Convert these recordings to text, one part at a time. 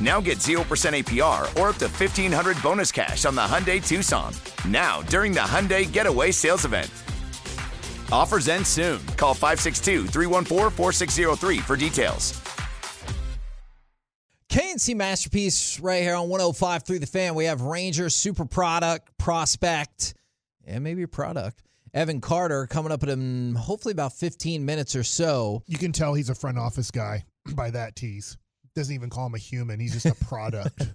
Now get 0% APR or up to 1500 bonus cash on the Hyundai Tucson. Now, during the Hyundai Getaway Sales Event. Offers end soon. Call 562 314 4603 for details. KNC Masterpiece right here on 105 through the fan. We have Ranger, Super Product, Prospect, and maybe a product. Evan Carter coming up in um, hopefully about 15 minutes or so. You can tell he's a front office guy by that tease. Doesn't even call him a human. He's just a product.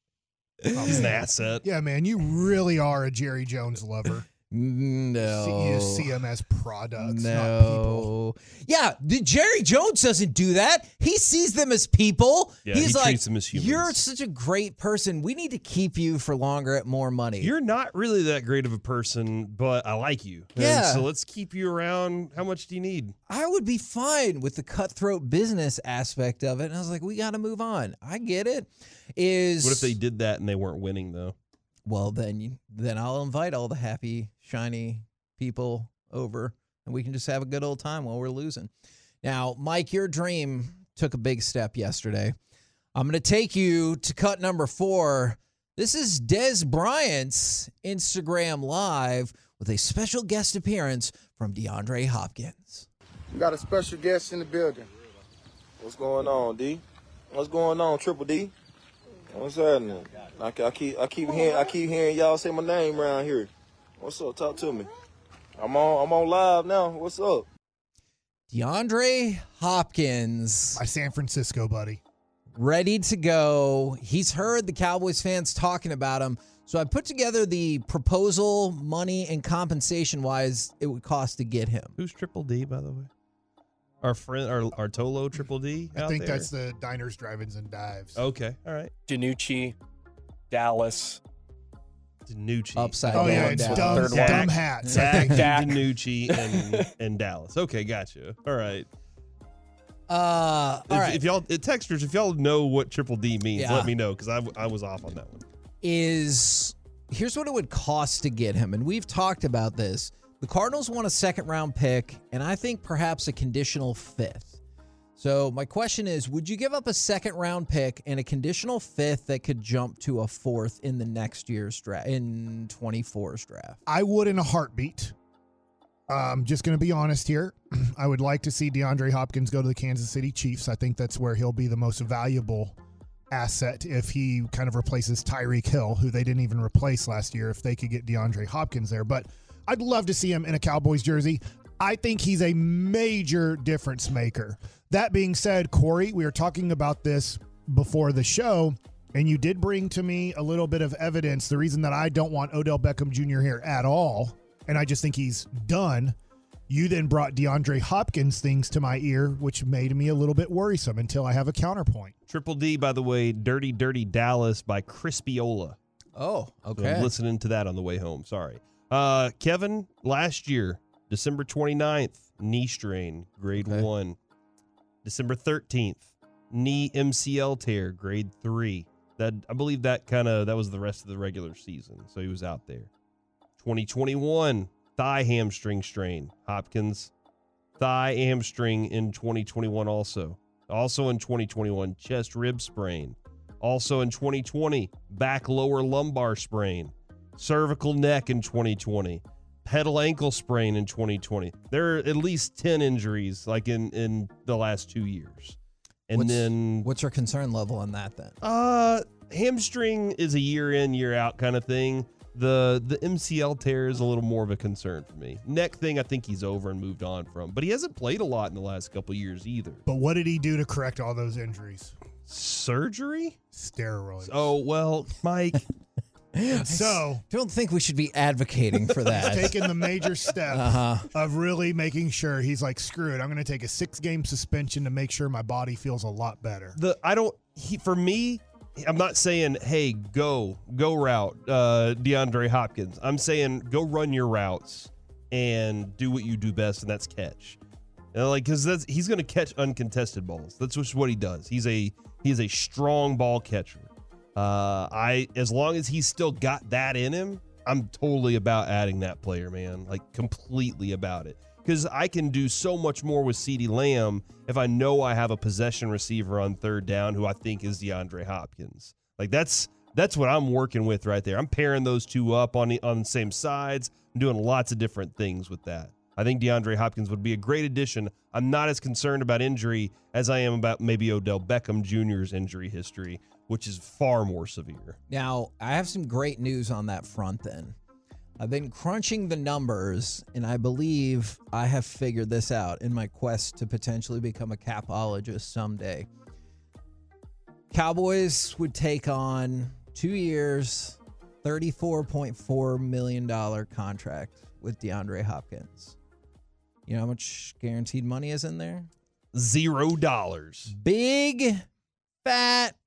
He's an oh, asset. yeah, man, you really are a Jerry Jones lover. No. See, you see them as products, not people. No. Yeah, the Jerry Jones doesn't do that. He sees them as people. Yeah, He's he like, treats them as humans. You're such a great person. We need to keep you for longer at more money. You're not really that great of a person, but I like you. And Yeah. so let's keep you around. How much do you need? I would be fine with the cutthroat business aspect of it. And I was like, we got to move on. I get it. Is What if they did that and they weren't winning though? Well, then then I'll invite all the happy, shiny people over, and we can just have a good old time while we're losing. Now, Mike, your dream took a big step yesterday. I'm going to take you to cut number four. This is Dez Bryant's Instagram Live with a special guest appearance from DeAndre Hopkins. We got a special guest in the building. What's going on, D? What's going on, Triple D? What's happening? I, I keep I keep hearing I keep hearing y'all say my name around here. What's up? Talk to me. I'm on I'm on live now. What's up? DeAndre Hopkins. My San Francisco buddy. ready to go. He's heard the Cowboys fans talking about him. So I put together the proposal, money, and compensation wise it would cost to get him. Who's Triple D, by the way? Our friend, our, our Tolo Triple D. I out think there? that's the diners, drive-ins, and dives. okay. All right. Danucci, Dallas. Danucci. Upside Oh down. yeah, it's dumb, Third one. dumb hats. I Dak, think. Danucci, and and Dallas. Okay, gotcha. All right. Uh, all If, right. if y'all uh, texters, if y'all know what Triple D means, Yeah. let me know because I, I was off on that one. is here's what it would cost to get him. And we've talked about this. The Cardinals want a second round pick, and I think perhaps a conditional fifth. So my question is, would you give up a second round pick and a conditional fifth that could jump to a fourth in the next year's draft in 24's draft? I would in a heartbeat. I'm just going to be honest here. I would like to see DeAndre Hopkins go to the Kansas City Chiefs. I think that's where he'll be the most valuable asset if he kind of replaces Tyreek Hill, who they didn't even replace last year, if they could get DeAndre Hopkins there. But I'd love to see him in a Cowboys jersey. I think he's a major difference maker. That being said, Corey, we were talking about this before the show, and you did bring to me a little bit of evidence. The reason that I don't want Odell Beckham Jr. here at all, and I just think he's done. You then brought DeAndre Hopkins things to my ear, which made me a little bit worrisome until I have a counterpoint. Triple D, by the way, Dirty Dirty Dallas by Crispiola. Oh, okay. I'm listening to that on the way home. Sorry. Uh, Kevin, last year, December 29th, knee strain, grade Okay. one. December 13th, knee MCL tear, grade three. That I believe that kind of that was the rest of the regular season. So he was out there. 2021, thigh hamstring strain. Hopkins, thigh hamstring in 2021 also. Also in 2021, chest rib sprain. Also in 2020, back lower lumbar sprain, cervical neck in 2020, pedal ankle sprain in 2020. There are at least 10 injuries like in in the last 2 years. And What's- then What's your concern level on that then? uh hamstring is a year in, year out kind of thing. The the MCL tear is a little more of a concern for me. Neck thing, I think he's over and moved on from, but he hasn't played a lot in the last couple years either. But what did he do to correct all those injuries? Surgery? Steroids. Oh well, Mike. So Don't think we should be advocating for that. taking the major step Uh-huh. of really making sure he's like, screw it. I'm going to take a six game suspension to make sure my body feels a lot better. the I don't he for me I'm not saying hey go go route uh DeAndre Hopkins. I'm saying go run your routes and do what you do best and that's catch. You know, like cuz that's he's going to catch uncontested balls. That's just what he does. He's a he's a strong ball catcher. Uh I as long as he's still got that in him, I'm totally about adding that player, man. Like completely about it. Because I can do so much more with CeeDee Lamb if I know I have a possession receiver on third down who I think is DeAndre Hopkins. Like that's that's what I'm working with right there. I'm pairing those two up on the on the same sides. I'm doing lots of different things with that. I think DeAndre Hopkins would be a great addition. I'm not as concerned about injury as I am about maybe Odell Beckham Jr.'s injury history, which is far more severe. Now, I have some great news on that front then. I've been crunching the numbers, and I believe I have figured this out in my quest to potentially become a capologist someday. Cowboys would take on two years, $34.4 million contract with DeAndre Hopkins. You know how much guaranteed money is in there? Zero dollars. Big fat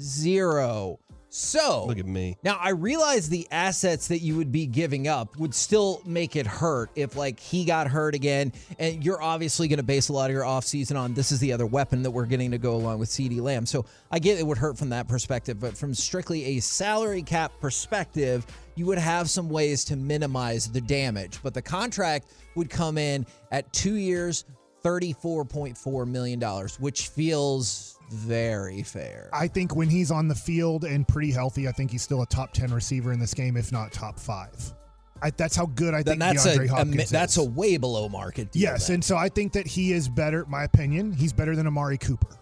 zero. So Look at me. now I realize the assets that you would be giving up would still make it hurt if like he got hurt again and you're obviously going to base a lot of your offseason on this is the other weapon that we're getting to go along with CeeDee Lamb. So I get it would hurt from that perspective, but from strictly a salary cap perspective, you would have some ways to minimize the damage. But the contract would come in at 2 years, $34.4 million, which feels very fair. I think when he's on the field and pretty healthy, I think he's still a top 10 receiver in this game, if not top five. I, that's how good I then think that's DeAndre a, a Hopkins is. that's a way below market deal. Yes, then. and so I think that he is better. My opinion, he's better than Amari Cooper.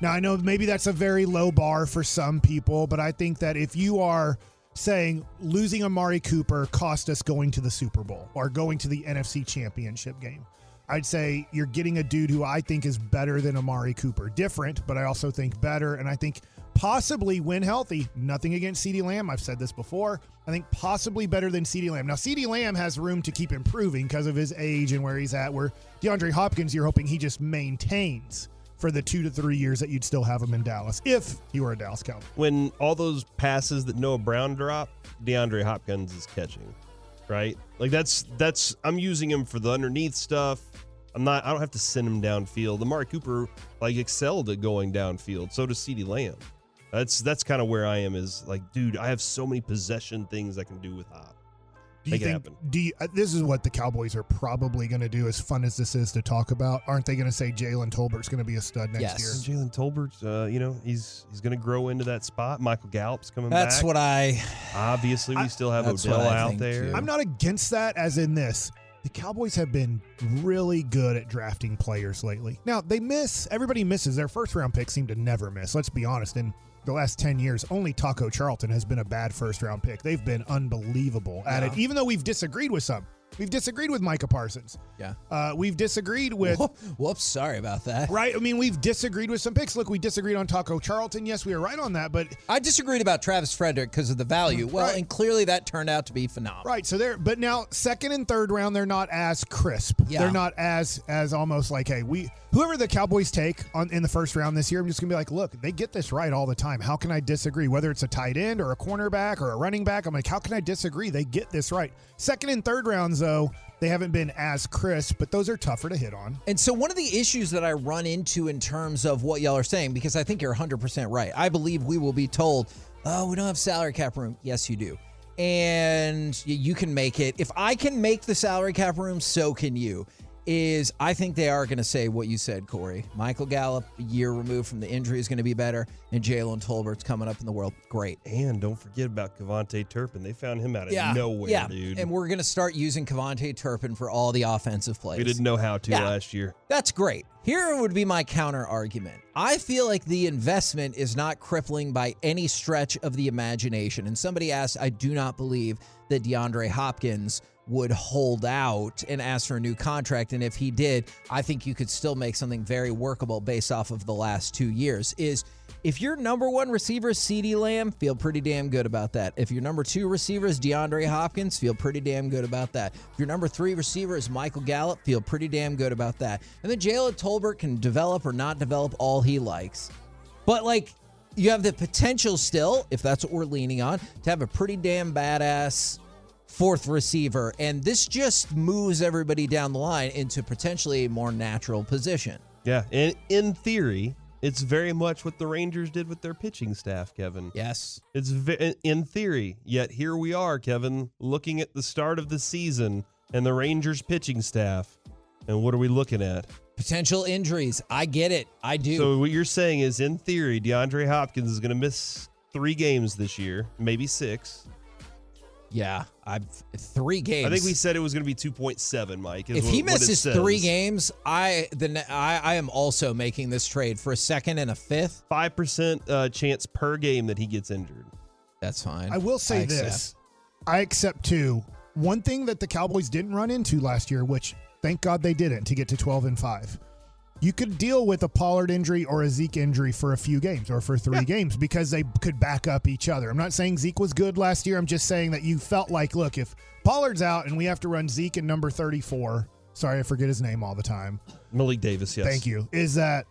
Now I know maybe that's a very low bar for some people, but I think that if you are saying losing Amari Cooper cost us going to the Super Bowl or going to the NFC Championship game, I'd say you're getting a dude who I think is better than Amari Cooper. Different, but I also think better, and I think possibly when healthy. Nothing against CeeDee Lamb. I've said this before. I think possibly better than CeeDee Lamb. Now, CeeDee Lamb has room to keep improving because of his age and where he's at. Where DeAndre Hopkins, you're hoping he just maintains for the two to three years that you'd still have him in Dallas if you were a Dallas Cowboy. when all those passes that Noah Brown dropped, DeAndre Hopkins is catching, right? Like that's that's I'm using him for the underneath stuff. I'm not. I don't have to send him downfield. Amari Cooper like excelled at going downfield. So does CeeDee Lamb. That's that's kind of where I am. Is like, dude, I have so many possession things I can do with Hop. Do you Make it think? happen. Do you, uh, this is what the Cowboys are probably going to do? As fun as this is to talk about, aren't they going to say Jalen Tolbert's going to be a stud next Yes. year? Jalen Tolbert, uh, you know, he's he's going to grow into that spot. Michael Gallup's coming back. That's what I. Obviously, we I- still have That's Odell I out think, there. too. I'm not against that, as in this. The Cowboys have been really good at drafting players lately. Now, they miss. Everybody misses. Their first round picks seem to never miss. Let's be honest. In the last 10 years, only Taco Charlton has been a bad first round pick. They've been unbelievable at it, even though we've disagreed with some. We've disagreed with Micah Parsons. Yeah. Uh, we've disagreed with. Whoop- Whoops, sorry about that. Right. I mean, we've disagreed with some picks. Look, we disagreed on Taco Charlton. Yes, we were right on that, but I disagreed about Travis Frederick because of the value. Well, Right. and clearly that turned out to be phenomenal. Right. So they're but now second and third round they're not as crisp. Yeah. They're not as as almost like hey we whoever the Cowboys take on in the first round this year I'm just gonna be like look they get this right all the time. How can I disagree? Whether it's a tight end or a cornerback or a running back, I'm like how can I disagree? They get this right. Second and third rounds though they haven't been as crisp, but those are tougher to hit on. And so, one of the issues that I run into in terms of what y'all are saying, because I think you're 100% right, I believe we will be told, oh, we don't have salary cap room. Yes, you do. And you can make it. If I can make the salary cap room, so can you. Is I think they are going to say what you said, Corey. Michael Gallup, a year removed from the injury, is going to be better, and Jalen Tolbert's coming up in the world. Great. And don't forget about KaVontae Turpin. They found him out of Yeah, nowhere, yeah. dude. And we're going to start using KaVontae Turpin for all the offensive plays. we didn't know how to Yeah. last year. That's great. Here would be my counter argument. I feel like the investment is not crippling by any stretch of the imagination. And somebody asked, I do not believe that DeAndre Hopkins would hold out and ask for a new contract. And if he did, I think you could still make something very workable based off of the last two years. Is if your number one receiver is CeeDee Lamb, feel pretty damn good about that. If your number two receiver is DeAndre Hopkins, feel pretty damn good about that. If your number three receiver is Michael Gallup, feel pretty damn good about that. And then Jalen Tolbert can develop or not develop all he likes. But like you have the potential still, if that's what we're leaning on, to have a pretty damn badass fourth receiver. And this just moves everybody down the line into potentially a more natural position. Yeah, and in theory, it's very much what the Rangers did with their pitching staff, Kevin. Yes. It's in theory. Yet here we are, Kevin, looking at the start of the season and the Rangers pitching staff. And what are we looking at? Potential injuries. I get it. I do. So what you're saying is, in theory, DeAndre Hopkins is going to miss three games this year, maybe six. Yeah, I've three games. I think we said it was going to be 2.7, Mike. is if what- he misses three games, I then I, I am also making this trade for a second and a fifth. five percent uh, chance per game that he gets injured. That's fine. I will say accept. this. I accept too. One thing that the Cowboys didn't run into last year, which thank God they didn't to get to 12 and 5. You could deal with a Pollard injury or a Zeke injury for a few games or for three games because they could back up each other. I'm not saying Zeke was good last year. I'm just saying that you felt like, look, if Pollard's out and we have to run Zeke in number 34, sorry, I forget his name all the time. Malik Davis, yes. Thank you. Is that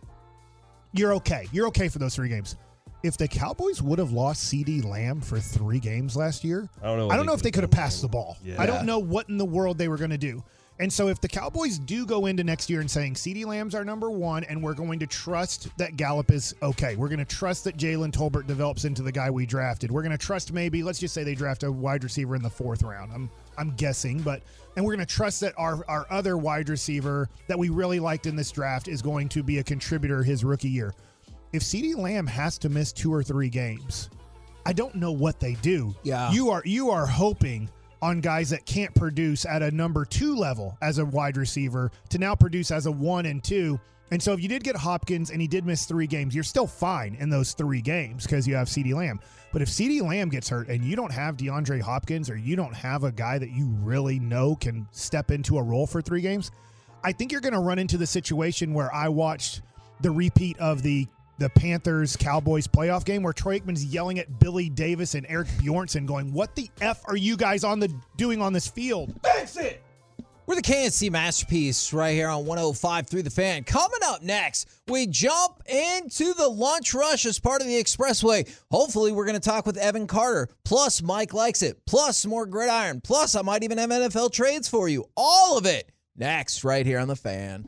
you're okay. You're okay for those three games. If the Cowboys would have lost CeeDee Lamb for three games last year, I don't know. I don't know if they could have passed the ball. Yeah. I don't know what in the world they were going to do. And so if the Cowboys do go into next year and saying CeeDee Lamb's our number one, and we're going to trust that Gallup is okay, we're going to trust that Jalen Tolbert develops into the guy we drafted. We're going to trust maybe let's just say they draft a wide receiver in the fourth round. I'm I'm guessing, but and we're going to trust that our our other wide receiver that we really liked in this draft is going to be a contributor his rookie year. If CeeDee Lamb has to miss two or three games, I don't know what they do. Yeah. You are you are hoping on guys that can't produce at a number two level as a wide receiver to now produce as a one and two. And so if you did get Hopkins and he did miss three games, you're still fine in those three games because you have CeeDee Lamb. But if CeeDee Lamb gets hurt and you don't have DeAndre Hopkins or you don't have a guy that you really know can step into a role for three games, I think you're going to run into the situation where I watched the repeat of the the Panthers Cowboys playoff game where Troy Aikman's yelling at Billy Davis and Eric Bjornson, going, "What the f are you guys on the doing on this field?" Fix it!" We're the KNC Masterpiece right here on 105 through the fan. Coming up next, we jump into the lunch rush as part of the expressway. Hopefully, we're going to talk with Evan Carter. Plus, Mike likes it. Plus, more gridiron. Plus, I might even have NFL trades for you. All of it next, right here on the fan.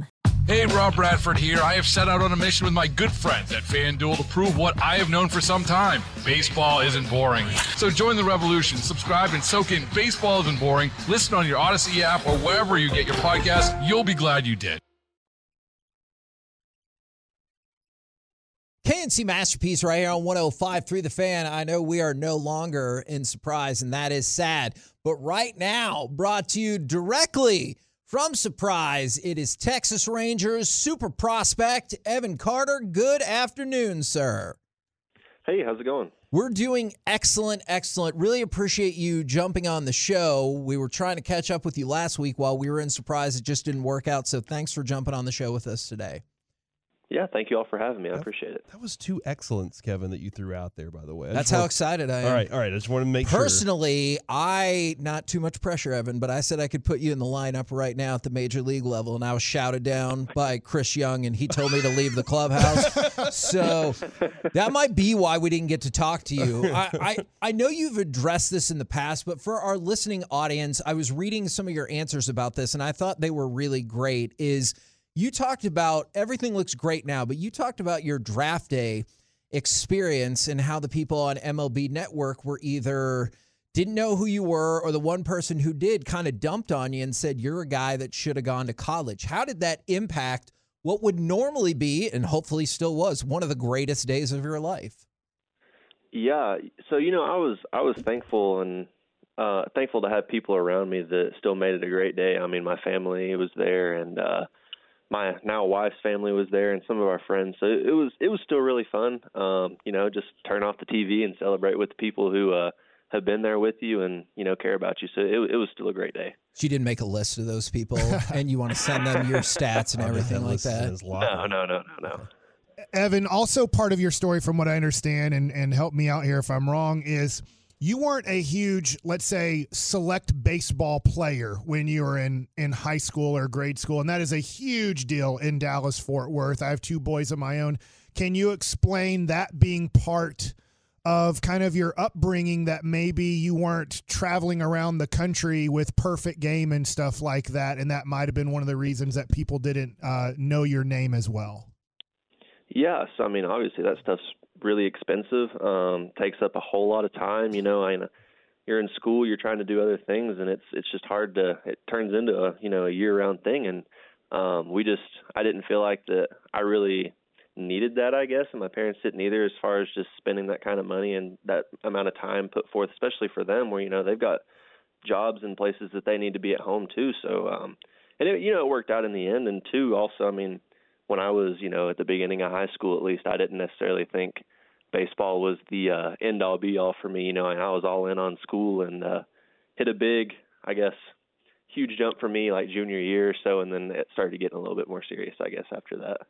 Hey, Rob Bradford here. I have set out on a mission with my good friends at FanDuel to prove what I have known for some time baseball isn't boring. So join the revolution, subscribe, and soak in Baseball Isn't Boring. Listen on your Odyssey app or wherever you get your podcast. You'll be glad you did. KNC Masterpiece right here on 105 through the fan. I know we are no longer in surprise, and that is sad. But right now, brought to you directly from Surprise, it is Texas Rangers super prospect Evan Carter. Good afternoon, sir. Hey, how's it going? We're doing excellent, excellent. Really appreciate you jumping on the show. We were trying to catch up with you last week while we were in Surprise. It just didn't work out. So thanks for jumping on the show with us today. Yeah, thank you all for having me. I appreciate it. That was two excellence, Kevin, that you threw out there. By the way, I That's how want- excited I am. All right, all right. I just want to make sure. Personally, I not too much pressure, Evan, but I said I could put you in the lineup right now at the major league level, and I was shouted down by Chris Young, and he told me to leave the clubhouse. so that might be why we didn't get to talk to you. I, I I know you've addressed this in the past, but for our listening audience, I was reading some of your answers about this, and I thought they were really great. Is you talked about everything looks great now, but you talked about your draft day experience and how the people on MLB Network were either didn't know who you were or the one person who did kind of dumped on you and said you're a guy that should have gone to college. How did that impact what would normally be and hopefully still was one of the greatest days of your life? Yeah, so you know, I was I was thankful and uh thankful to have people around me that still made it a great day. I mean, my family was there and uh my now wife's family was there and some of our friends. So it was it was still really fun. Um, you know, just turn off the TV and celebrate with the people who uh have been there with you and, you know, care about you. So it it was still a great day. She didn't make a list of those people and you want to send them your stats and everything like that. No, no, no, no, no. Evan, also part of your story, from what I understand, and, and help me out here if I'm wrong, is you weren't a huge, let's say, select baseball player when you were in, in high school or grade school. And that is a huge deal in Dallas, Fort Worth. I have two boys of my own. Can you explain that being part of kind of your upbringing that maybe you weren't traveling around the country with perfect game and stuff like that? And that might have been one of the reasons that people didn't uh, know your name as well. Yes, I mean, obviously that stuff's really expensive. Um, takes up a whole lot of time. You know, I you're in school, you're trying to do other things, and it's it's just hard to. It turns into a you know a year round thing, and um, we just I didn't feel like that I really needed that, I guess, and my parents didn't either. As far as just spending that kind of money and that amount of time put forth, especially for them, where you know they've got jobs and places that they need to be at home too. So, um, and it, you know, it worked out in the end. And two, also, I mean when I was, you know, at the beginning of high school, at least, I didn't necessarily think baseball was the uh, end all be all for me. You know, and I was all in on school and uh, hit a big, I guess, huge jump for me like junior year or so, and then it started getting a little bit more serious, I guess, after that.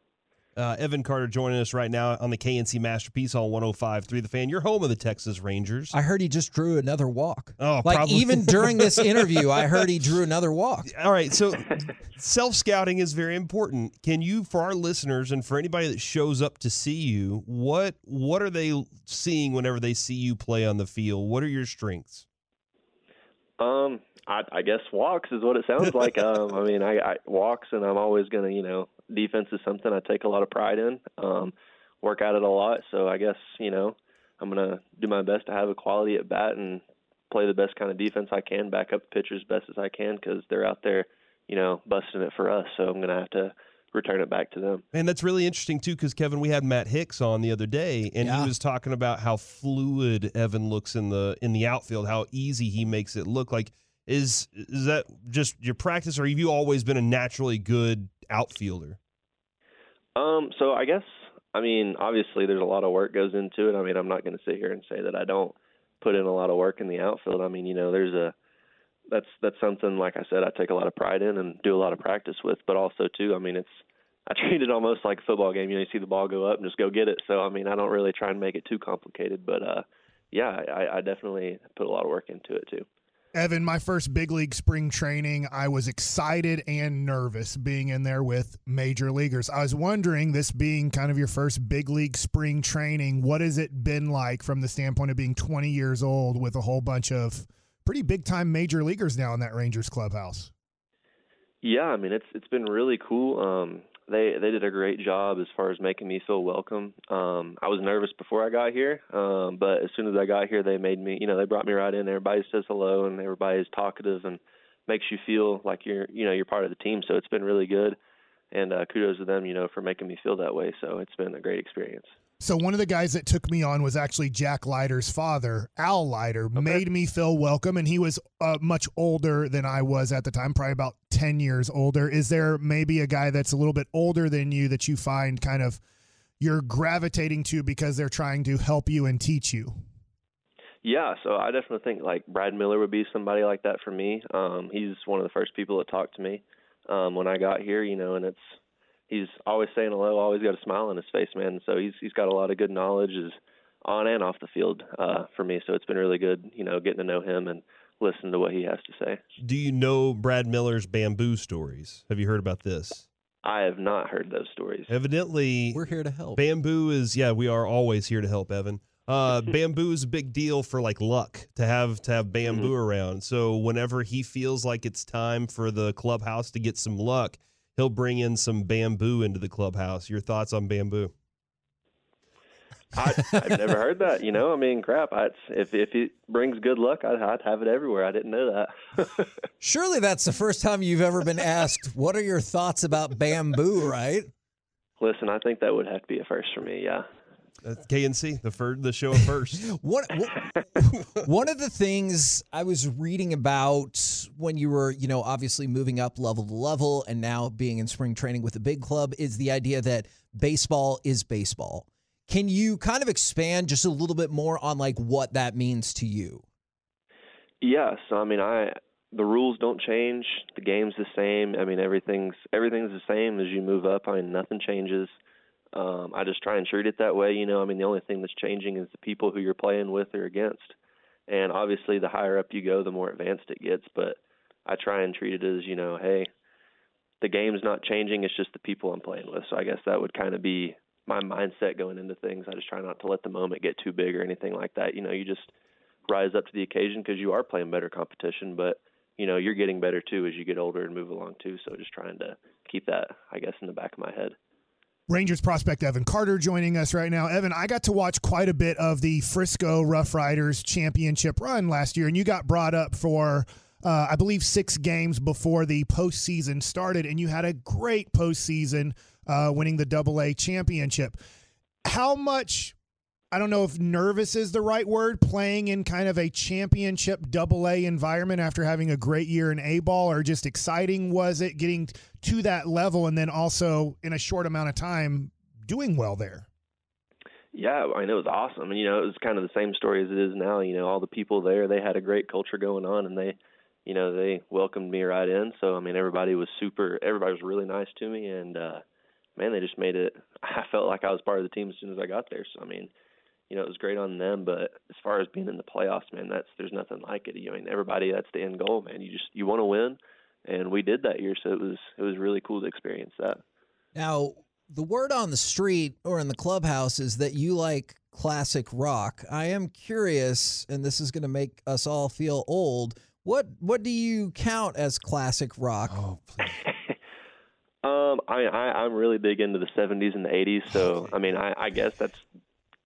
Uh, Evan Carter joining us right now on the KNC Masterpiece on 105.3 The Fan. You're home of the Texas Rangers. I heard he just drew another walk. Oh, like probably. even during this interview, I heard he drew another walk. All right, so self scouting is very important. Can you, for our listeners and for anybody that shows up to see you, what what are they seeing whenever they see you play on the field? What are your strengths? Um, I, I guess walks is what it sounds like. um, I mean, I, I walks, and I'm always gonna, you know, defense is something I take a lot of pride in. Um, work at it a lot, so I guess you know, I'm gonna do my best to have a quality at bat and play the best kind of defense I can, back up the pitchers best as I can because they're out there, you know, busting it for us. So I'm gonna have to return it back to them. And that's really interesting too, because Kevin, we had Matt Hicks on the other day, and Yeah. he was talking about how fluid Evan looks in the in the outfield, how easy he makes it look. Like, is is that just your practice, or have you always been a naturally good outfielder? Um, so I guess I mean obviously there's a lot of work goes into it. I mean I'm not going to sit here and say that I don't put in a lot of work in the outfield. I mean you know there's a that's that's something like I said I take a lot of pride in and do a lot of practice with. But also too I mean it's I treat it almost like a football game. You know you see the ball go up and just go get it. So I mean I don't really try and make it too complicated. But uh, yeah I, I definitely put a lot of work into it too. Evan, my first big league spring training, I was excited and nervous being in there with major leaguers. I was wondering, this being kind of your first big league spring training, what has it been like from the standpoint of being 20 years old with a whole bunch of pretty big time major leaguers now in that Rangers clubhouse? Yeah, I mean it's it's been really cool. Um, they they did a great job as far as making me feel welcome. Um, I was nervous before I got here, um, but as soon as I got here, they made me. You know, they brought me right in. Everybody says hello, and everybody's talkative and makes you feel like you're you know you're part of the team. So it's been really good, and uh, kudos to them. You know, for making me feel that way. So it's been a great experience. So one of the guys that took me on was actually Jack Leiter's father, Al Leiter, made me feel welcome, and he was uh, much older than I was at the time, probably about ten years older. Is there maybe a guy that's a little bit older than you that you find kind of you're gravitating to because they're trying to help you and teach you? Yeah, so I definitely think like Brad Miller would be somebody like that for me. Um, he's one of the first people that talked to me um, when I got here, you know, and it's he's always saying hello, always got a smile on his face, man. So he's he's got a lot of good knowledge, is on and off the field uh, for me. So it's been really good, you know, getting to know him and listen to what he has to say. Do you know Brad Miller's bamboo stories? Have you heard about this? I have not heard those stories. Evidently, we're here to help. Bamboo is yeah, we are always here to help, Evan. Uh, bamboo is a big deal for like luck to have to have bamboo Mm-hmm. around. So whenever he feels like it's time for the clubhouse to get some luck, he'll bring in some bamboo into the clubhouse. Your thoughts on bamboo? I, I've never heard that. You know, I mean, crap. I, if if it brings good luck, I'd, I'd have it everywhere. I didn't know that. Surely that's the first time you've ever been asked, what are your thoughts about bamboo, right? Listen, I think that would have to be a first for me. Yeah. Uh, KNC, the first, the show first. What, what one of the things I was reading about when you were, you know, obviously moving up level to level and now being in spring training with a big club is the idea that baseball is baseball. Can you kind of expand just a little bit more on like what that means to you? Yes, I mean, I the rules don't change. The game's the same. I mean, everything's everything's the same as you move up. I mean, nothing changes. Um, I just try and treat it that way. You know, I mean, the only thing that's changing is the people who you're playing with or against. And obviously, the higher up you go, the more advanced it gets. But I try and treat it as, you know, hey, the game's not changing. It's just the people I'm playing with. So I guess that would kind of be my mindset going into things. I just try not to let the moment get too big or anything like that. You know, you just rise up to the occasion because you are playing better competition, but you know you're getting better too as you get older and move along too. So just trying to keep that, I guess, in the back of my head. Rangers prospect Evan Carter joining us right now. Evan, I got to watch quite a bit of the Frisco Rough Riders championship run last year, and you got brought up for, uh, I believe, six games before the postseason started, and you had a great postseason, uh, winning the Double A championship. How much? I don't know if nervous is the right word, playing in kind of a championship double A environment after having a great year in A ball, or just exciting was it getting to that level and then also in a short amount of time doing well there? Yeah, I mean it was awesome, and you know it was kind of the same story as it is now. You know, all the people there, they had a great culture going on, and they, you know, they welcomed me right in. So I mean, everybody was super. Everybody was really nice to me, and uh, man, they just made it. I felt like I was part of the team as soon as I got there. So I mean, you know, it was great on them. But as far as being in the playoffs, man, that's there's nothing like it. You I mean, everybody, that's the end goal, man. You just you want to win, and we did that year, so it was it was really cool to experience that. Now, the word on the street or in the clubhouse is that you like classic rock. I am curious, and this is going to make us all feel old. What what do you count as classic rock? Oh, please. Um, I, I I'm really big into the '70s and the '80s, so I mean, I, I guess that's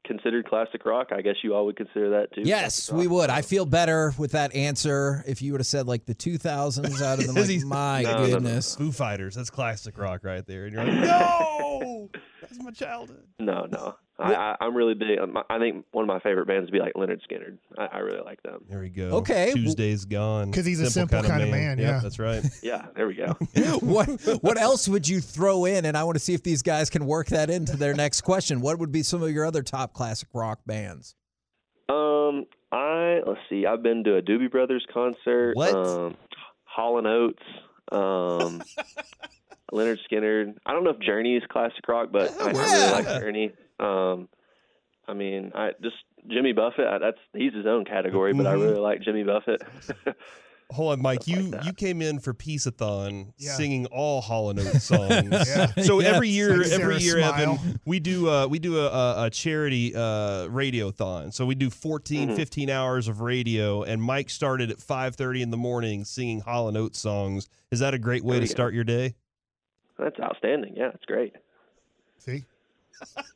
considered classic rock. I guess you all would consider that too. Yes, we would. I feel better with that answer if you would have said like the 2000s out of the Is like, he- my No, no, no. goodness. Foo Fighters. That's classic rock right there. And you're like, no, that's my childhood. No, no. I, I I'm really big. I think one of my favorite bands would be like Lynyrd Skynyrd. I, I really like them. There we go. Okay. Tuesday's gone because he's a simple kinda kinda man, Yep, yeah. that's right. Yeah, there we go. what what else would you throw in? And I want to see if these guys can work that into their next question. What would be some of your other top classic rock bands? Um, I let's see. I've been to a Doobie Brothers concert. What? Um, Hall and Oates. Um, Lynyrd Skynyrd. I don't know if Journey is classic rock, but I, I really like Journey. Um, I mean, I just Jimmy Buffett. I, that's he's his own category, but I Mhm. really like Jimmy Buffett. Hold on, Mike. Stuff You like you came in for Peace-a-thon Yeah. singing all Hall and Oates songs. Yeah. So Yes. every year, Like every year, Smile. Evan, we do uh we do a, a, a charity uh radiothon. So we do 14, Mhm. 15 hours of radio, and Mike started at five thirty in the morning singing Hall and Oates songs. Is that a great way There to go. start your day? that's outstanding. Yeah, it's great. See?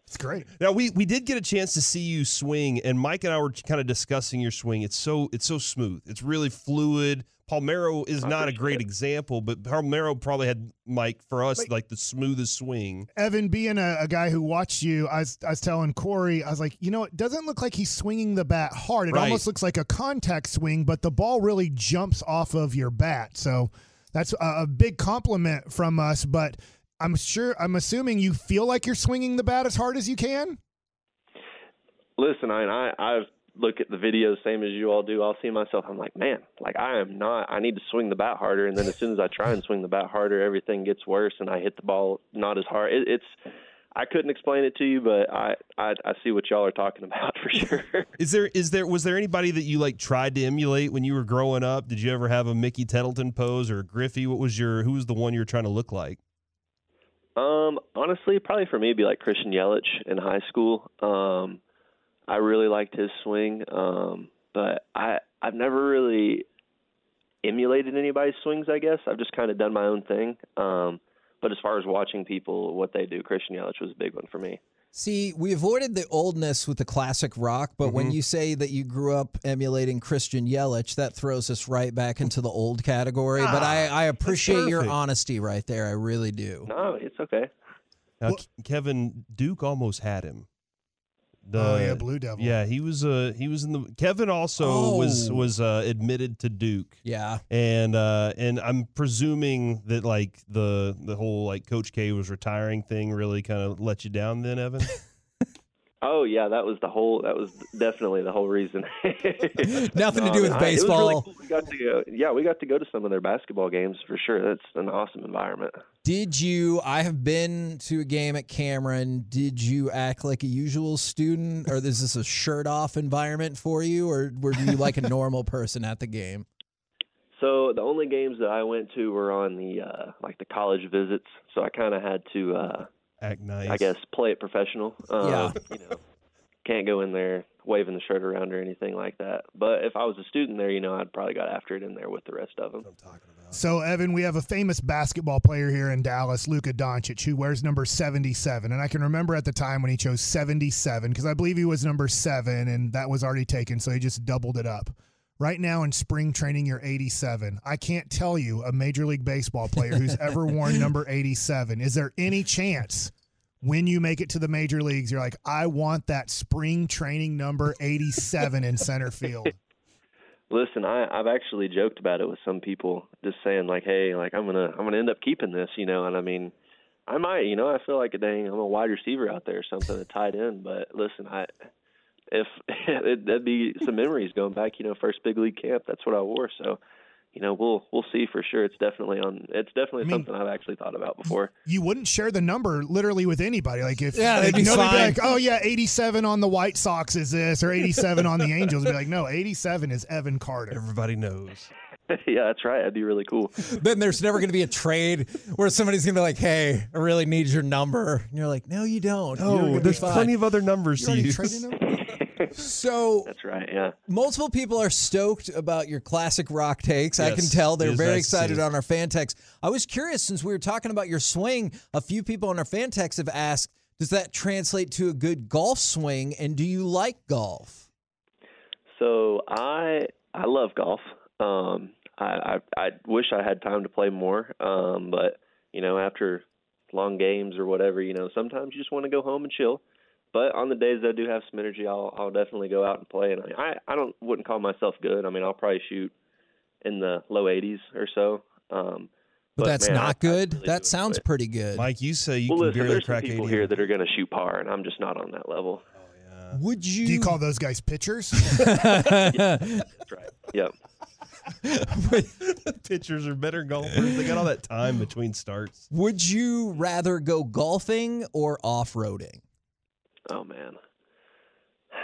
It's great. Now we we did get a chance to see you swing, and Mike and I were kind of discussing your swing. It's so it's so smooth. It's really fluid. Palmeiro is not a great example, but Palmeiro probably had Mike for us Like- like the smoothest swing. Evan, being a, a guy who watched you, I was, I was telling Corey, I was like, you know, it doesn't look like he's swinging the bat hard. It Right. almost looks like a contact swing, but the ball really jumps off of your bat. So that's a, a big compliment from us. But I'm sure, I'm assuming you feel like you're swinging the bat as hard as you can. Listen, I, I I've look at the videos the same as you all do. I'll see myself. I'm like, man, like I am not. I need to swing the bat harder. And then as soon as I try and swing the bat harder, everything gets worse, and I hit the ball not as hard. It, it's I couldn't explain it to you, but I, I I see what y'all are talking about for sure. Is there is there was there anybody that you like tried to emulate when you were growing up? Did you ever have a Mickey Tettleton pose or a Griffey? What was your who was the one you were trying to look like? Um, honestly, probably for me, it'd be like Christian Yelich in high school. Um, I really liked his swing, um, but I I've never really emulated anybody's swings. I guess I've just kind of done my own thing. Um, but as far as watching people what they do, Christian Yelich was a big one for me. See, we avoided the oldness with the classic rock, but when Mhm. you say that you grew up emulating Christian Yelich, that throws us right back into the old category. but I, I appreciate your honesty right there. I really do. No, it's okay. Now, K- Kevin Duke almost had him. The, Oh, yeah, Blue Devil. Yeah, he was. Uh, he was in the. Kevin also was Oh. was uh, admitted to Duke. Yeah. and uh, and I'm presuming that like the the whole like Coach K was retiring thing really kind of let you down. Then Evan. Oh yeah, that was the whole. That was definitely the whole reason. Nothing to do with man, I- it really baseball. cool. We got to go. Yeah, we got to go to some of their basketball games for sure. That's an awesome environment. Did you? I have been to a game at Cameron. Did you act like a usual student, or is this a shirt off environment for you, or were you like a normal person at the game? So the only games that I went to were on the uh like the college visits. So I kind of had to uh act nice. I guess play it professional. Um, Yeah. You know, can't go in there waving the shirt around or anything like that. But if I was a student there, you know, I'd probably got after it in there with the rest of them. So, Evan, we have a famous basketball player here in Dallas, Luka Doncic, who wears number 77. And I can remember at the time when he chose 77 because I believe he was number seven and that was already taken. So he just doubled it up. Right now in spring training, you're 87. I can't tell you a Major League Baseball player who's ever worn number 87. Is there any chance when you make it to the major leagues, you're like, I want that spring training number 87 in center field? Listen, I, I've actually joked about it with some people, just saying like, "Hey, like I'm gonna I'm gonna end up keeping this," you know. And I mean, I might, you know, I feel like a dang, I'm a wide receiver out there or something, a tight end. But listen, I if it, that'd be some memories going back, you know, first big league camp. That's what I wore. So, you know, we'll we'll see for sure. It's definitely on. It's definitely I mean- something I've actually thought about before. you wouldn't share the number literally with anybody. Like if Yeah, they'd be you know, they'd fine. like, oh yeah, eighty seven on the White Sox is this, or eighty seven on the Angels. would Be like, no, eighty seven is Evan Carter. Everybody knows. yeah, that's right. That'd be really cool. then there's never going to be a trade where somebody's going to be like, "Hey, I really need your number," and you're like, "No, you don't. You're Oh, there's fine." plenty of other numbers You to already use. Traded him? So That's right. Yeah. multiple people are stoked about your classic rock takes. I can tell they're very nice excited on our fan text. I was curious since we were talking about your swing. A few people on our fan text have asked, "Does that translate to a good golf swing? And do you like golf?" So I I love golf. Um, I, I I wish I had time to play more. Um, but you know, after long games or whatever, you know, sometimes you just want to go home and chill. But on the days that I do have some energy, I'll I'll definitely go out and play. And I I don't wouldn't call myself good. I mean, I'll probably shoot in the low 80s or so. Um, But, that's man, not I good. really that sounds it. pretty good. Mike, you say you well, can listen, barely there's some crack people 80. here that are going to shoot par, and I'm just not on that level. Would you? Do you call those guys pitchers? That's right. Yep. Pitchers are better golfers. They got all that time between starts. Would you rather go golfing or off roading? Oh man.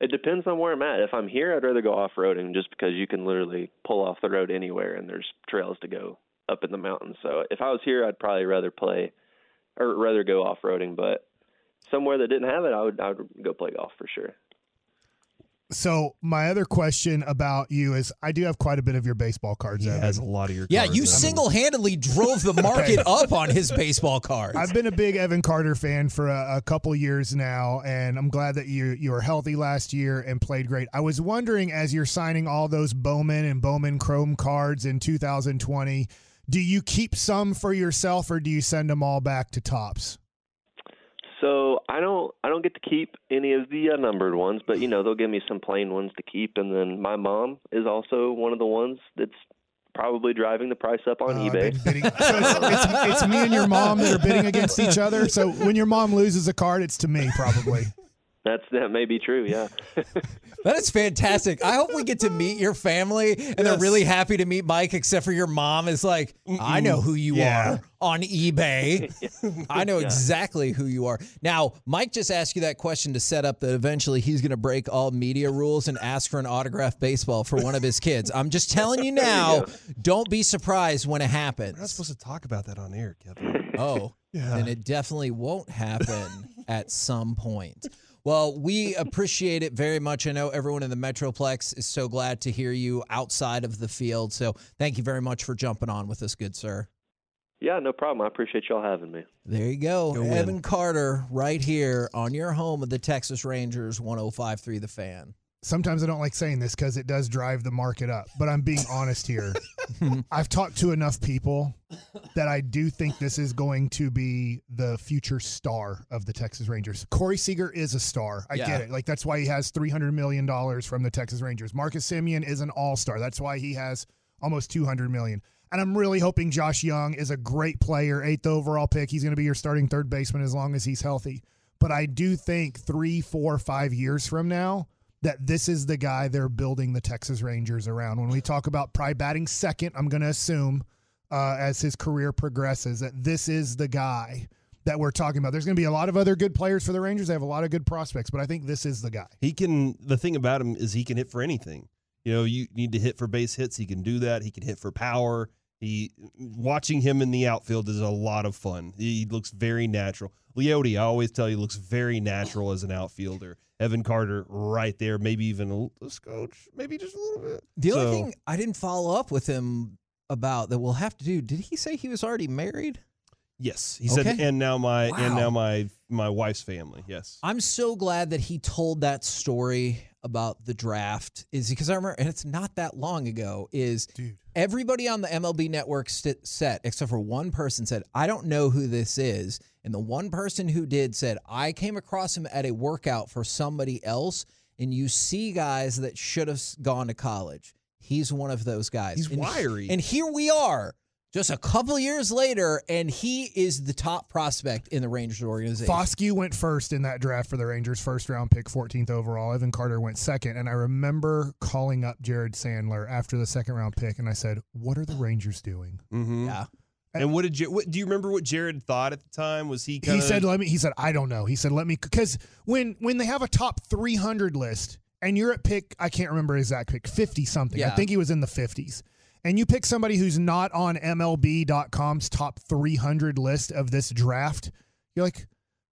It depends on where I'm at. If I'm here, I'd rather go off roading just because you can literally pull off the road anywhere and there's trails to go up in the mountains. So if I was here, I'd probably rather play or rather go off roading. But somewhere that didn't have it, I would I would go play golf for sure. So my other question about you is, I do have quite a bit of your baseball cards. He Evan. has a lot of your Yeah, you single handedly drove the market up on his baseball cards. I've been a big Evan Carter fan for a, a couple years now, and I'm glad that you you were healthy last year and played great. I was wondering, as you're signing all those Bowman and Bowman Chrome cards in 2020, do you keep some for yourself or do you send them all back to Topps? So I don't I don't get to keep any of the uh, numbered ones, but you know they'll give me some plain ones to keep, and then my mom is also one of the ones that's probably driving the price up on Uh, eBay. bid- bidding- so it's, it's, it's me and your mom that are bidding against each other. So when your mom loses a card, it's to me probably. That's that may be true. Yeah. That is fantastic. I hope we get to meet your family and they're really happy to meet Mike, except for your mom is like, I know who you Yeah. are on eBay. I know Yeah. exactly who you are. Now, Mike just asked you that question to set up that eventually he's going to break all media rules and ask for an autographed baseball for one of his kids. I'm just telling you now, don't be surprised when it happens. We're not supposed to talk about that on air, Kevin. Oh, Yeah. then it definitely won't happen at some point. Well, we appreciate it very much. I know everyone in the Metroplex is so glad to hear you outside of the field. So thank you very much for jumping on with us, good sir. yeah, no problem. I appreciate y'all having me. There you go. Go. Evan Carter right here on your home of the Texas Rangers 1053 The Fan. Sometimes I don't like saying this because it does drive the market up, but I'm being honest here. I've talked to enough people that I do think this is going to be the future star of the Texas Rangers. Corey Seager is a star. I Yeah. get it. Like that's why he has $300 million from the Texas Rangers. Marcus Semien is an all-star. That's why he has almost 200 million. And I'm really hoping Josh Jung is a great player, eighth overall pick. He's going to be your starting third baseman as long as he's healthy. But I do think three, four, five years from now, that this is the guy they're building the Texas Rangers around. When we talk about probably batting second, I'm going to assume uh, as his career progresses that this is the guy that we're talking about. There's going to be a lot of other good players for the Rangers. They have a lot of good prospects, but I think this is the guy. He can. The thing about him is he can hit for anything. You know, you need to hit for base hits. He can do that. He can hit for power. He watching him in the outfield is a lot of fun. He looks very natural. Leody, I always tell you, looks very natural as an outfielder. Evan Carter, right there, maybe even a, a scotch, maybe just a little bit. The only thing I didn't follow up with him about that we'll have to do, did he say he was already married? yes, he said, and now my and now my my wife's family. Yes, I'm so glad that he told that story about the draft is because I remember, and it's not that long ago, is Dude. everybody on the MLB network st- set, except for one person said, I don't know who this is. And the one person who did said, I came across him at a workout for somebody else. And you see guys that should have gone to college. He's one of those guys. He's And- wiry. And here we are. Just a couple years later, and he is the top prospect in the Rangers organization. Foscue went first in that draft for the Rangers, first round pick, 14th overall. Evan Carter went second. And I remember calling up Jared Sandler after the second round pick, and I said, What are the Rangers doing? mm-hmm. Yeah. And what did you? What, do you remember what Jared thought at the time? Was he? Kinda, he said let me he said i don't know he said let me because when when they have a top 300 list and you're at pick i can't remember his exact pick 50 something i think he was in the 50s and you pick somebody who's not on mlb.com's top 300 list of this draft you're like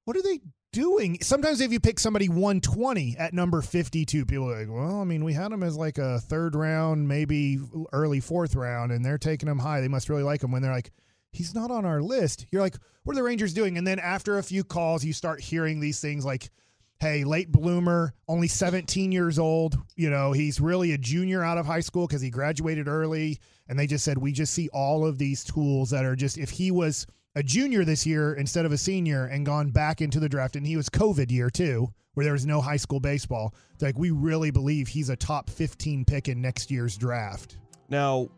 what are they doing sometimes if you pick somebody 120 at number 52 people are like well i mean we had him as like a third round maybe early fourth round and they're taking him high they must really like him when they're like he's not on our list. You're like, what are the Rangers doing? And then after a few calls, you start hearing these things like, hey, late bloomer, only 17 years old. You know, he's really a junior out of high school because he graduated early. And they just said, we just see all of these tools that are just, if he was a junior this year instead of a senior and gone back into the draft, and he was COVID year too, where there was no high school baseball, like, we really believe he's a top 15 pick in next year's draft. Now,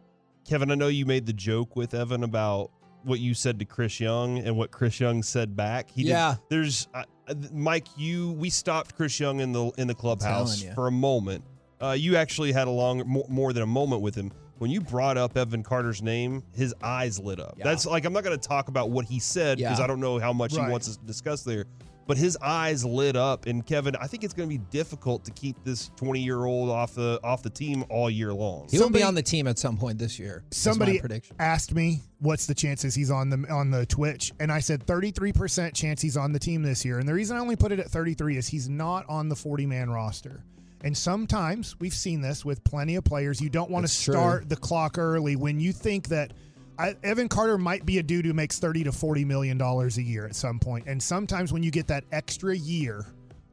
Kevin, I know you made the joke with Evan about what you said to Chris Young and what Chris Young said back. He did- Yeah. there's uh, uh, Mike. You we stopped Chris Young in the in the clubhouse for a moment. Uh, you actually had a long more, more than a moment with him. When you brought up Evan Carter's name, his eyes lit up. Yeah. That's like I'm not going to talk about what he said because Yeah. I don't know how much Right. he wants us to discuss there. But his eyes lit up, and Kevin, I think it's going to be difficult to keep this 20 year old off the off the team all year long. He will Somebody- be on the team at some point this year. Somebody prediction. asked me what's the chances he's on the on the Twitch, and I said 33% chance he's on the team this year. And the reason I only put it at 33 is he's not on the 40 man roster. And sometimes we've seen this with plenty of players. You don't want to That's true. start the clock early when you think that I, Evan Carter might be a dude who makes 30 to 40 million dollars a year at some point. And sometimes when you get that extra year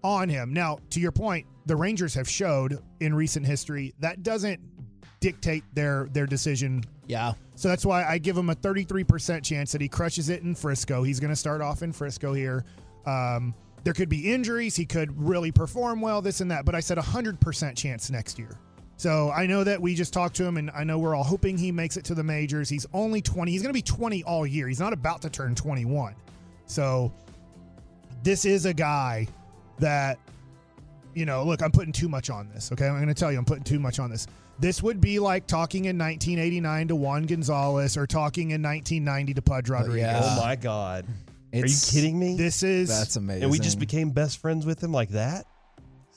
on him. Now, to your point, the Rangers have showed in recent history that doesn't dictate their their decision Yeah. so that's why I give him a 33% chance that he crushes it in Frisco. He's going to start off in Frisco here. Um, there could be injuries. He could really perform well, this and that. But I said 100% chance next year. So I know that we just talked to him, and I know we're all hoping he makes it to the majors. He's only 20. He's going to be 20 all year. He's not about to turn 21. So this is a guy that you know, look, I'm putting too much on this. Okay, I'm going to tell you, I'm putting too much on this. This would be like talking in 1989 to Juan Gonzalez or talking in 1990 to Pudge Rodriguez. yeah. Oh my God. Are you kidding me? This is That's amazing. and we just became best friends with him like that?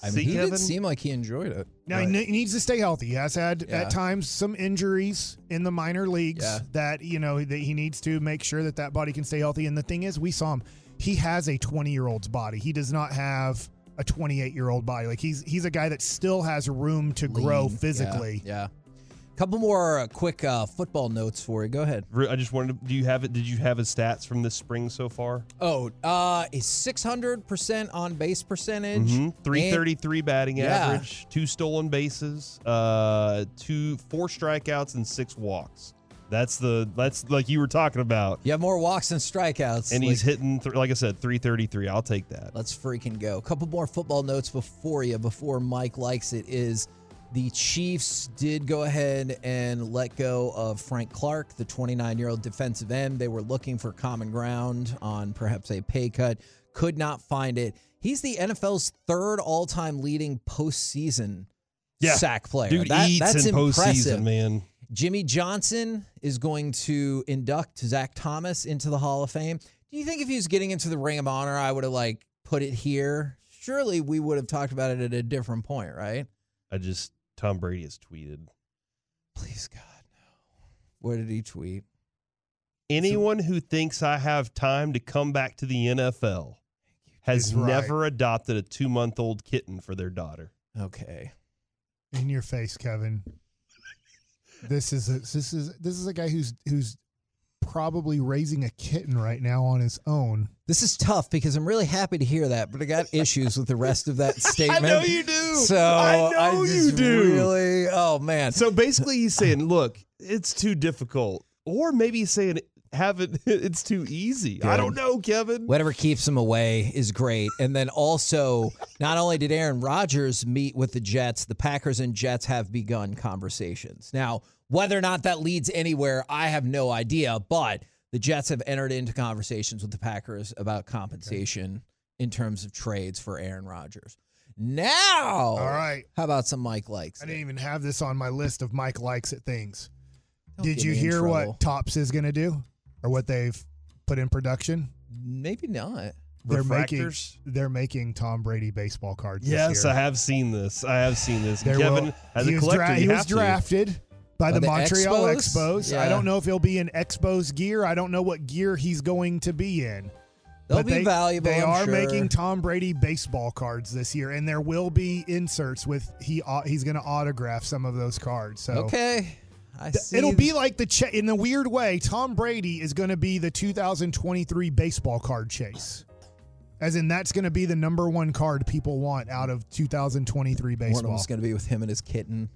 I mean, See, he Kevin? did seem like he enjoyed it. Now he ne- he needs to stay healthy. He has had Yeah. at times some injuries in the minor leagues Yeah. that you know that he needs to make sure that that body can stay healthy. And the thing is, we saw him. He has a 20 year old's body. He does not have a 28 year old body. Like he's he's a guy that still has room to grow Lean. Yeah, physically. Yeah. Couple more uh, quick uh, football notes for you. Go ahead. I just wanted to, do you have it? Did you have his stats from this spring so far? Oh, uh, is 600% on base percentage. Mm-hmm. 333 batting Yeah. average, two stolen bases, uh, two, four strikeouts, and six walks. That's the that's like you were talking about. You have more walks than strikeouts. And he's hitting, th- like I said, 333. I'll take that. Let's freaking go. A couple more football notes before you, before Mike likes it, is the Chiefs did go ahead and let go of Frank Clark, the 29 year old defensive end. They were looking for common ground on perhaps a pay cut, could not find it. He's the NFL's third all time leading postseason Yeah. sack player. Dude That- eats that's in impressive. postseason, man. Jimmy Johnson is going to induct Zach Thomas into the Hall of Fame. Do you think if he was getting into the Ring of Honor, I would have like put it here? Surely we would have talked about it at a different point, right? I just Tom Brady has tweeted. Please God, no. What did he tweet? Anyone who thinks I have time to come back to the NFL has right. never adopted a two month old kitten for their daughter. Okay. In your face, Kevin. This is a, this is this is a guy who's who's probably raising a kitten right now on his own. This is tough because I'm really happy to hear that, but I got issues with the rest of that statement. I know you do. So I know you do. Really? Oh man. So basically, he's saying, look, it's too difficult. Or maybe he's saying, have it, it's too easy. I don't know, Kevin. Whatever keeps him away is great. And then also, not only did Aaron Rodgers meet with the Jets, the Packers and Jets have begun conversations. Now, whether or not that leads anywhere, I have no idea, but the Jets have entered into conversations with the Packers about compensation in terms of trades for Aaron Rodgers. Now, All right. how about some Mike likes? I didn't even have this on my list of Mike likes at things. Don't Did you hear what Topps is going to do or what they've put in production? Maybe not. They're making they're making Tom Brady baseball cards. this Yes, year. I have seen this. I have seen this. There Kevin, will- as he a was collector, dra- you he have was to. By, By the, the Montreal Expos? Expos. I don't know if he'll be in Expos gear. I don't know what gear he's going to be in. They'll But be they, valuable, They I'm are sure. making Tom Brady baseball cards this year, and there will be inserts with he. au- He's going to autograph some of those cards. So Okay. I see. It'll be like the ch- in a weird way. Tom Brady is going to be the 2023 baseball card chase, as in that's going to be the number one card people want out of 2023 baseball. One of them's going to be with him and his kitten.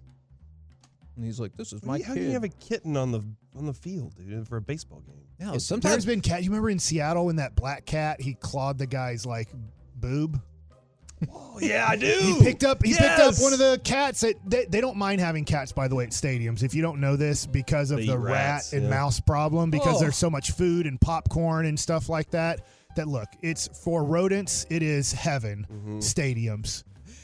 And he's like, "This is my How kid." can you have a kitten on the on the field, dude, for a baseball game? yeah, There's sometimes been cat. You remember in Seattle when that black cat he clawed the guy's like boob. Oh, yeah, I do. He picked up. He picked up Yes! one of the cats. That they, they don't mind having cats, by the way, at stadiums. If you don't know this, because of They the eat rat and yeah. mouse problem, because Oh. there's so much food and popcorn and stuff like that. That look, it's for rodents. It is heaven. Mm-hmm. Stadiums.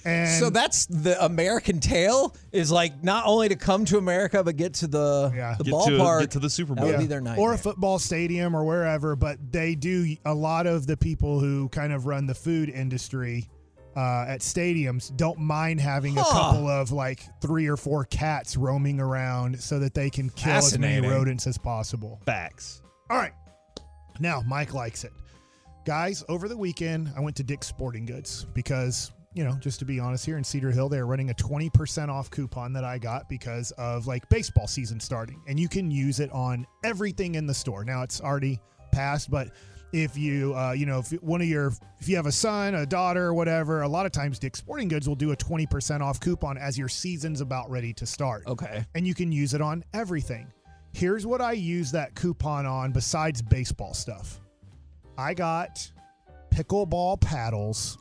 And so that's the American tale is like not only to come to America but get to the Yeah. the Get to- ballpark. get to the Super That Bowl. would be their nightmare. or a football stadium or wherever, but they do a lot of the people who kind of run the food industry uh, at stadiums don't mind having a couple of like three or four cats roaming around so that they can kill as many rodents as possible. Facts. All right. Now, Mike likes it. Guys, over the weekend, I went to Dick's Sporting Goods because, you know, just to be honest here in Cedar Hill, they are running a 20% off coupon that I got because of like baseball season starting. And you can use it on everything in the store. Now, it's already passed, but if you, uh, you know, if one of your, if you have a son, a daughter, or whatever, a lot of times Dick's Sporting Goods will do a 20% off coupon as your season's about ready to start okay. and you can use it on everything. Here's what I use that coupon on besides baseball stuff. I got pickleball paddles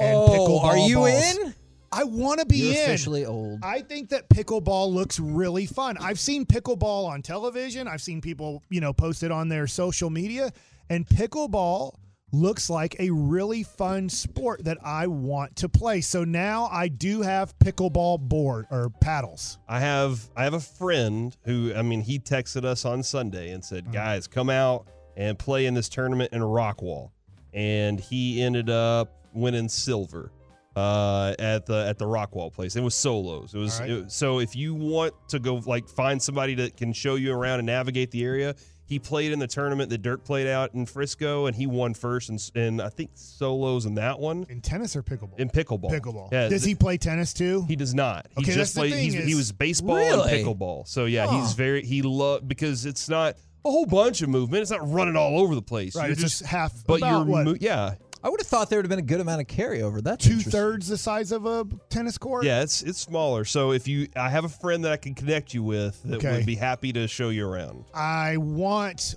and Oh, pickleball are you balls. in? I want to be You're in. officially old. I think that pickleball looks really fun. I've seen pickleball on television. I've seen people, you know, post it on their social media. And pickleball looks like a really fun sport that I want to play. So now I do have pickleball board or paddles. I have I have a friend who I mean he texted us on Sunday and said, uh-huh. "Guys, come out and play in this tournament in Rockwall." And he ended up winning silver uh, at the at the Rockwall place. It was solos. It was, right. it- so if you want to go like find somebody that can show you around and navigate the area. He played in the tournament that Dirk played out in Frisco, and he won first, and, and I think solos in that one. In tennis or pickleball? In pickleball. Pickleball. Yeah, Does he play tennis too? He does not. He Okay, just played. He's, he was baseball Really? and pickleball. So yeah, Huh. he's very he love because it's not a whole bunch of movement. It's not running all over the place. Right, You're it's just half- But you're mo- yeah I would have thought there would have been a good amount of carryover. That's two thirds the size of a tennis court. yeah it's it's smaller. So if you, I have a friend that I can connect you with that Okay. would be happy to show you around. I want.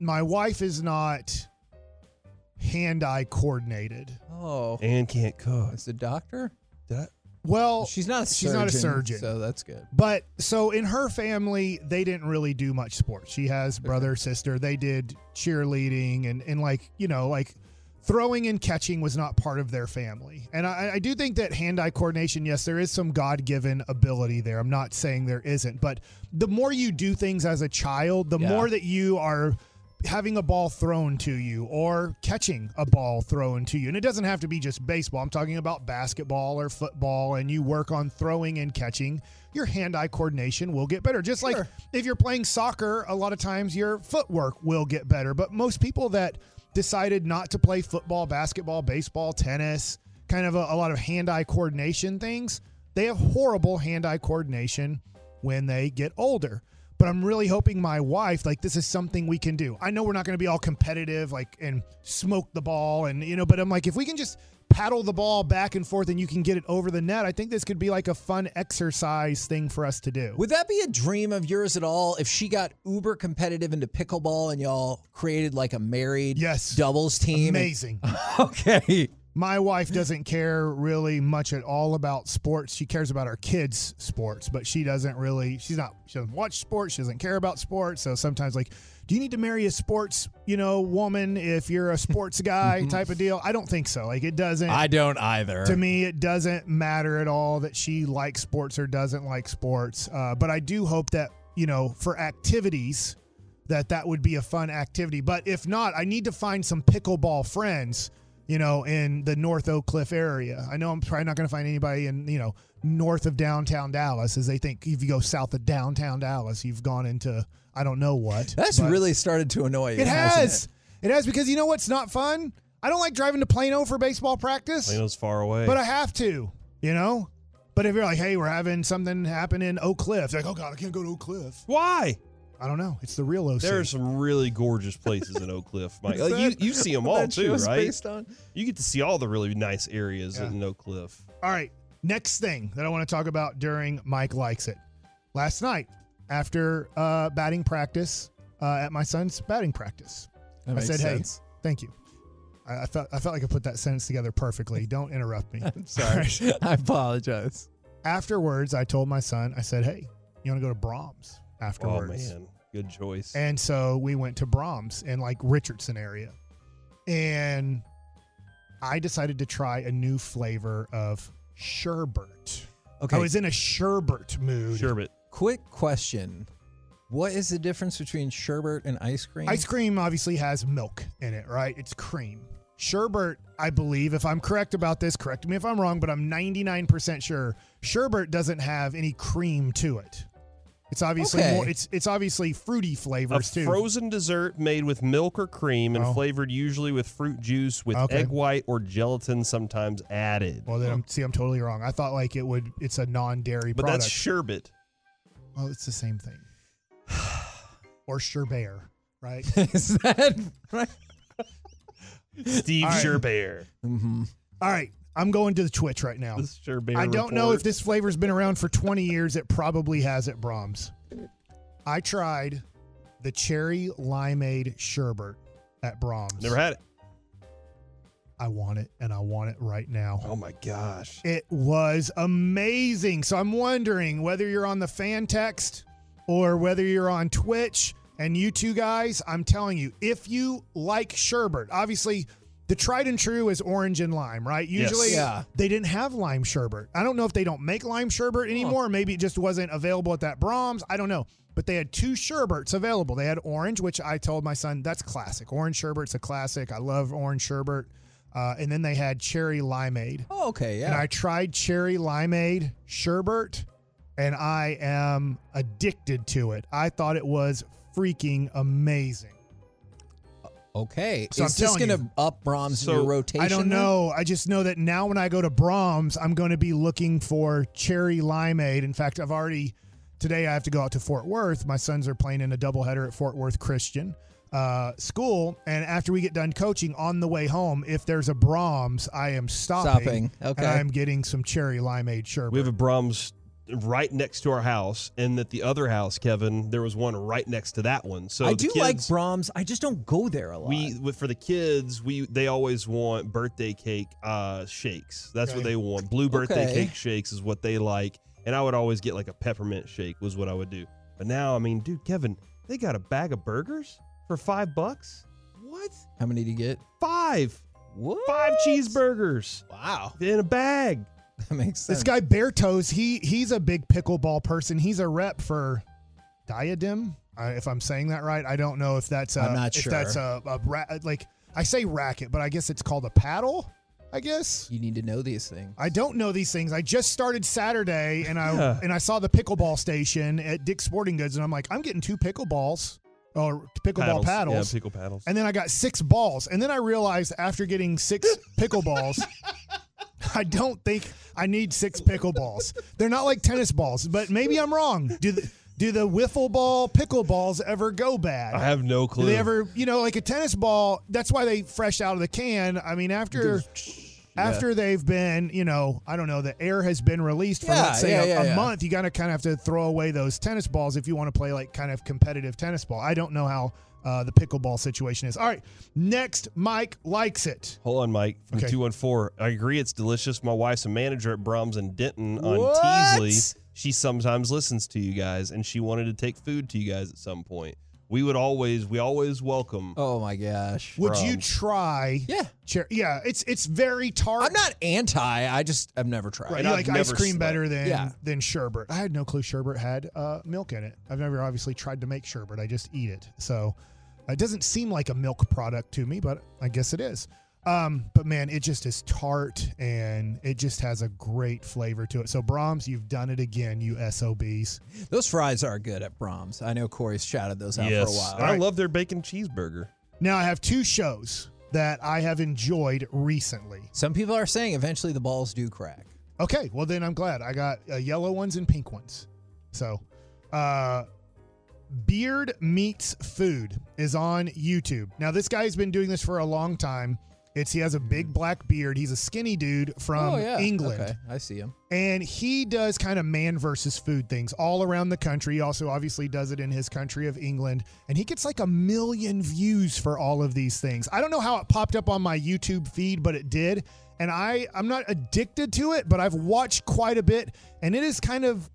My wife is not hand-eye coordinated. Oh, And can't cook. Is the doctor. Did I- Well, She's not a she's surgeon. not a surgeon. so that's good. But so in her family, they didn't really do much sports. She has brother, sister. They did cheerleading and, and like, you know, like throwing and catching was not part of their family. And I, I do think that hand eye coordination, yes, there is some God given ability there. I'm not saying there isn't. But the more you do things as a child, the Yeah. more that you are having a ball thrown to you or catching a ball thrown to you. And it doesn't have to be just baseball. I'm talking about basketball or football and you work on throwing and catching. Your hand-eye coordination will get better. Just like if you're playing soccer, a lot of times your footwork will get better. But most people that decided not to play football, basketball, baseball, tennis, kind of a, a lot of hand-eye coordination things, they have horrible hand-eye coordination when they get older but I'm really hoping my wife, like, this is something we can do. I know we're not going to be all competitive, like, and smoke the ball, and, you know, but I'm like, if we can just paddle the ball back and forth and you can get it over the net, I think this could be like a fun exercise thing for us to do. Would that be a dream of yours at all if she got uber competitive into pickleball and y'all created like a married Yes. doubles team? Amazing. okay. My wife doesn't care really much at all about sports. She cares about our kids' sports, but she doesn't really. She's not. She doesn't watch sports. She doesn't care about sports. So sometimes, like, do you need to marry a sports, you know, woman if you're a sports guy type of deal? I don't think so. Like, it doesn't. I don't either. To me, it doesn't matter at all that she likes sports or doesn't like sports. Uh, but I do hope that you know, for activities, that that would be a fun activity. But if not, I need to find some pickleball friends. You know, in the North Oak Cliff area. I know I'm probably not going to find anybody in you know north of downtown Dallas, as they think if you go south of downtown Dallas, you've gone into I don't know what. That's But- really started to annoy you. it hasn't has. It? has because you know what's not fun. I don't like driving to Plano for baseball practice. Plano's far away. But I have to, you know? But if you're like, hey, we're having something happen in Oak Cliff, like, oh God, I can't go to Oak Cliff. Why? I don't know. It's the real OC. There are some really gorgeous places in Oak Cliff, Mike. Is Like, you you see them all that too, right? based on? You get to see all the really nice areas Yeah. in Oak Cliff. All right. Next thing that I want to talk about during Mike Likes It. Last night, after uh, batting practice, uh, at my son's batting practice, That I makes said, sense. hey, thank you. I, I felt I felt like I put that sentence together perfectly. Don't interrupt me. I'm sorry. I apologize. Afterwards, I told my son, I said, hey, you want to go to Braum's Oh afterwards? man, good choice. And so we went to Braum's in like Richardson area. And I decided to try a new flavor of sherbet. Okay. I was in a sherbet mood. Sherbet. Quick question. What is the difference between sherbet and ice cream? Ice cream obviously has milk in it, right? It's cream. Sherbet, I believe, if I'm correct about this, correct me if I'm wrong, but I'm 99% sure sherbet doesn't have any cream to it. It's obviously Okay. more. It's it's obviously fruity A flavors too. frozen dessert made with milk or cream and Oh. flavored usually with fruit juice with Okay. egg white or gelatin sometimes added. Well, then I'm see, I'm totally wrong. I thought like it would. It's a non-dairy but product. that's sherbet. well, it's the same thing. or sherbet, right? is that right? Steve right. Sherbet. Mm-hmm. All right, I'm going to the Twitch right now. Sherbet I don't know if this flavor's been around for 20 years. It probably has at Braum's. I tried the cherry limeade sherbet at Braum's. Never had it. I want it, and I want it right now. Oh my gosh. It was amazing. So I'm wondering whether you're on the fan text or whether you're on Twitch. And you two guys, I'm telling you, if you like sherbet, obviously the tried and true is orange and lime, right? Yes. Usually Yeah. they didn't have lime sherbet. I don't know if they don't make lime sherbet anymore. Maybe it just wasn't available at that Braum's. I don't know. But they had two sherbets available. They had orange, which I told my son that's classic. Orange sherbet's a classic. I love orange sherbet. Uh, and then they had cherry limeade. Oh, okay, yeah. And I tried cherry limeade sherbet, and I am addicted to it. I thought it was freaking amazing. Okay. So is I'm this going to you. up Braum's in your rotation? I don't then? know. I just know that now when I go to Braum's, I'm going to be looking for cherry limeade. In fact, I've already today I have to go out to Fort Worth. My sons are playing in a doubleheader at Fort Worth Christian uh, School, and after we get done coaching on the way home, if there's a Braum's, I am stopping. Stopping, okay. And I'm getting some cherry limeade sherbet. We have a Braum's right next to our house, and at the other house, Kevin, there was one right next to that one. So I the do like kids- Braum's. I just don't go there a lot. We for the kids, we they always want birthday cake uh shakes. That's what they want. Blue birthday Okay. cake shakes is what they like. And I would always get like a peppermint shake was what I would do. But now, I mean, dude, Kevin, they got a bag of burgers for five bucks. What? How many do you get? Five. What? Five cheeseburgers Wow. in a bag. That makes sense. This guy Bertos, he he's a big pickleball person. He's a rep for Diadem, uh, if I'm saying that right. I don't know if that's a, I'm not if sure. that's a, a ra- like I say racket, but I guess it's called a paddle. I guess You need to know these things. I don't know these things. I just started Saturday, and I Yeah. and I saw the pickleball station at Dick's Sporting Goods, and I'm like, I'm getting two pickleballs or pickleball paddles. Yeah, pickle paddles. And then I got six balls. And then I realized after getting six pickleballs, I don't think I need six pickleballs. They're not like tennis balls, but maybe I'm wrong. Do the, do the wiffle ball pickleballs ever go bad? I have no clue. Do they ever, you know, like a tennis ball? That's why they fresh out of the can. I mean, after after they've been, you know, I don't know, the air has been released for Yeah, let's say yeah, a, a yeah. month. You got to kind of have to throw away those tennis balls if you want to play like kind of competitive tennis ball. I don't know how uh, the pickleball situation is. All right, next, Mike likes it. Hold on, Mike from Okay. two one four. I agree, it's delicious. My wife's a manager at Braum's and Denton on What? Teasley. She sometimes listens to you guys, and she wanted to take food to you guys at some point. We would always, we always welcome. Oh my gosh. Would you try? Yeah. Cher- yeah, it's it's very tart. I'm not anti. I just I've never tried. Right, And you I've like ice cream slept. better than Yeah. than sherbet. I had no clue sherbet had uh, milk in it. I've never obviously tried to make sherbet. I just eat it. So it doesn't seem like a milk product to me, but I guess it is. Um, but man, it just is tart and it just has a great flavor to it. So Braum's, you've done it again, you SOBs. Those fries are good at Braum's. I know Corey's shouted those out yes, for a while. And I love their bacon cheeseburger. Now I have two shows that I have enjoyed recently. Some people are saying eventually the balls do crack. Okay, well then I'm glad. I got uh, yellow ones and pink ones. So, uh Beard Meets Food is on YouTube. Now this guy's been doing this for a long time. It's he has a big black beard. He's a skinny dude from oh yeah, England. Okay, I see him. And he does kind of man versus food things all around the country. He also obviously does it in his country of England. And he gets like a million views for all of these things. I don't know how it popped up on my YouTube feed, but it did. And I, I'm not addicted to it, but I've watched quite a bit. And it is kind of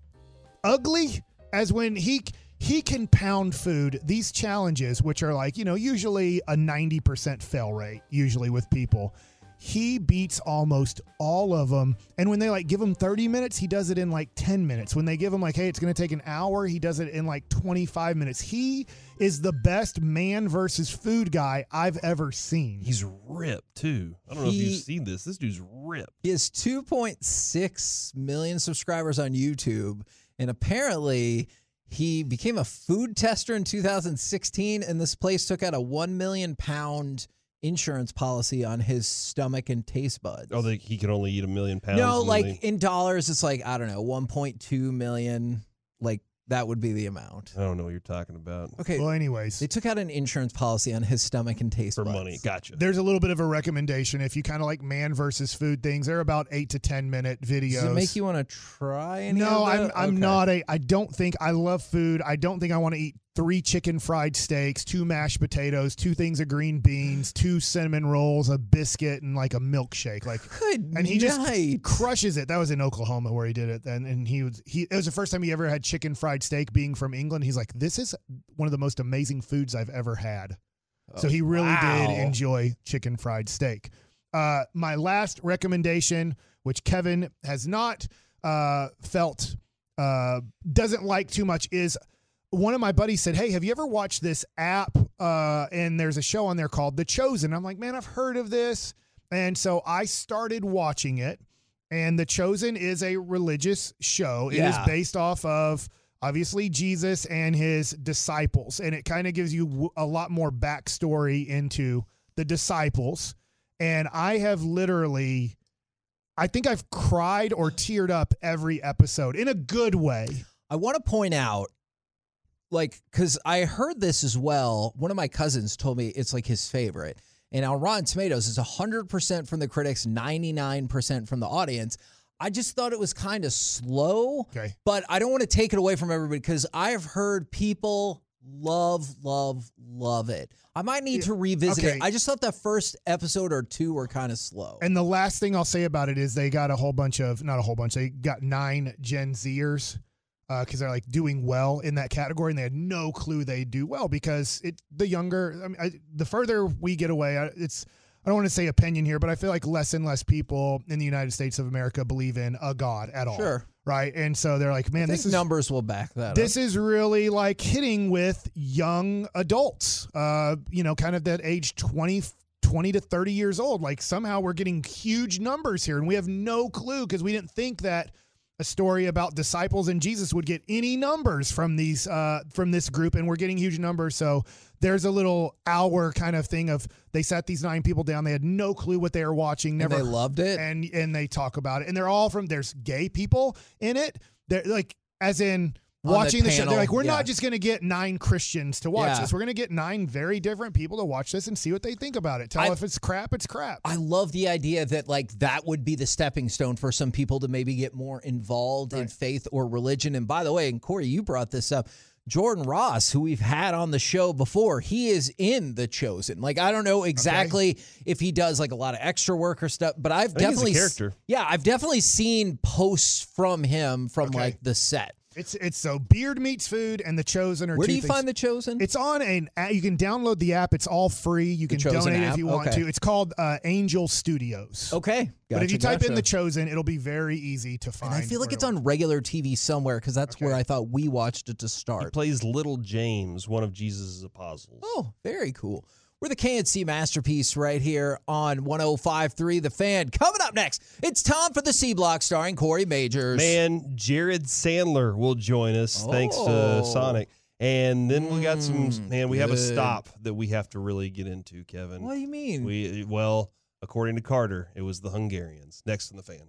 ugly as when he he can pound food these challenges which are like you know usually a 90% fail rate usually with people he beats almost all of them and when they like give him 30 minutes he does it in like 10 minutes when they give him like hey it's going to take an hour he does it in like 25 minutes he is the best man versus food guy i've ever seen He's ripped too. I don't know if you've seen this. This dude's ripped. He has 2.6 million subscribers on YouTube, and apparently he became a food tester in 2016, and this place took out a one million pound insurance policy on his stomach and taste buds. Oh, they, he can only eat a million pounds. no, like they- in dollars, it's like I don't know, 1.2 million. Like that would be the amount. I don't know what you're talking about. Okay, well anyways they took out an insurance policy on his stomach and taste For buds. money, gotcha. there's a little bit of a recommendation if you kind of like man versus food things they're about 8 to 10 minute videos Does it make you want to try any? no of i'm i'm Okay. not a i don't think i love food i don't think i want to eat three chicken fried steaks two mashed potatoes two things of green beans two cinnamon rolls a biscuit and like a milkshake like Good and he just night. crushes it that was in oklahoma where he did it then and he was he it was the first time he ever had chicken fried steak being from england he's like this is one of the most amazing foods i've ever had So he really wow. did enjoy chicken fried steak. Uh, my last recommendation, which Kevin has not uh, felt uh, doesn't like too much, is one of my buddies said, "Hey, have you ever watched this app? Uh, and there's a show on there called The Chosen." I'm like, "Man, I've heard of this," and so I started watching it. And The Chosen is a religious show. It is Yeah. based off of obviously Jesus and his disciples, and it kind of gives you a lot more backstory into the disciples. And I have literally, I think I've cried or teared up every episode in a good way. I want to point out, like, because I heard this as well. One of my cousins told me it's like his favorite. And on Rotten Tomatoes, it's 100% from the critics, 99% from the audience. I just thought it was kind of slow. Okay. But I don't want to take it away from everybody because I've heard people love, love, love it. I might need to revisit okay. it. I just thought the first episode or two were kind of slow. And the last thing I'll say about it is they got a whole bunch of, not a whole bunch, they got nine Gen Zers because they're like doing well in that category and they had no clue they'd do well because it the younger, I mean, I, the further we get away, I- it's, I don't want to say opinion here, but I feel like less and less people in the United States of America believe in a God at all. Sure. Right. And so they're like, man, this is numbers will back that this up. is really like hitting with young adults uh you know kind of that age 20 20 to 30 years old like somehow we're getting huge numbers here and we have no clue because we didn't think that a story about disciples and Jesus would get any numbers from these uh from this group and we're getting huge numbers. So there's a little hour kind of thing of they sat these nine people down. They had no clue what they were watching never they loved it? And and they talk about it. And they're all from there's gay people in it. They're like as in On the watching the, show they're like we're yeah. not just going to get nine christians to watch Yeah. this we're going to get nine very different people to watch this and see what they think about it tell I- if it's crap it's crap I love the idea that like that would be the stepping stone for some people to maybe get more involved in faith or religion. And by the way, and Corey, you brought this up. Jordan Ross, who we've had on the show before, he is in The Chosen. Like I don't know exactly if he does like a lot of extra work or stuff, but I've think he's a definitely character. Yeah, I've definitely seen posts from him from Okay. like the set. It's it's so beard meets food and the chosen are Where two do you things. find The Chosen? it's on an a- you can download the app it's all free you can donate app? if you want Okay. to it's called uh, angel studios okay, but if you type in the chosen it'll be very easy to find and I feel like it's to on regular TV somewhere because that's where I thought we watched it to He start. plays little James, one of Jesus' apostles. Oh, very cool. We're the KNC masterpiece right here on 105.3 The Fan. Coming up next, it's time for the C Block starring Corey Majors. Man, Jared Sandler will join us thanks Oh. to Sonic. And then we got some Mm, man, we have a stop that we have to really get into, Kevin. What do you mean? We well, according to Carter, it was the Hungarians. Next in the fan.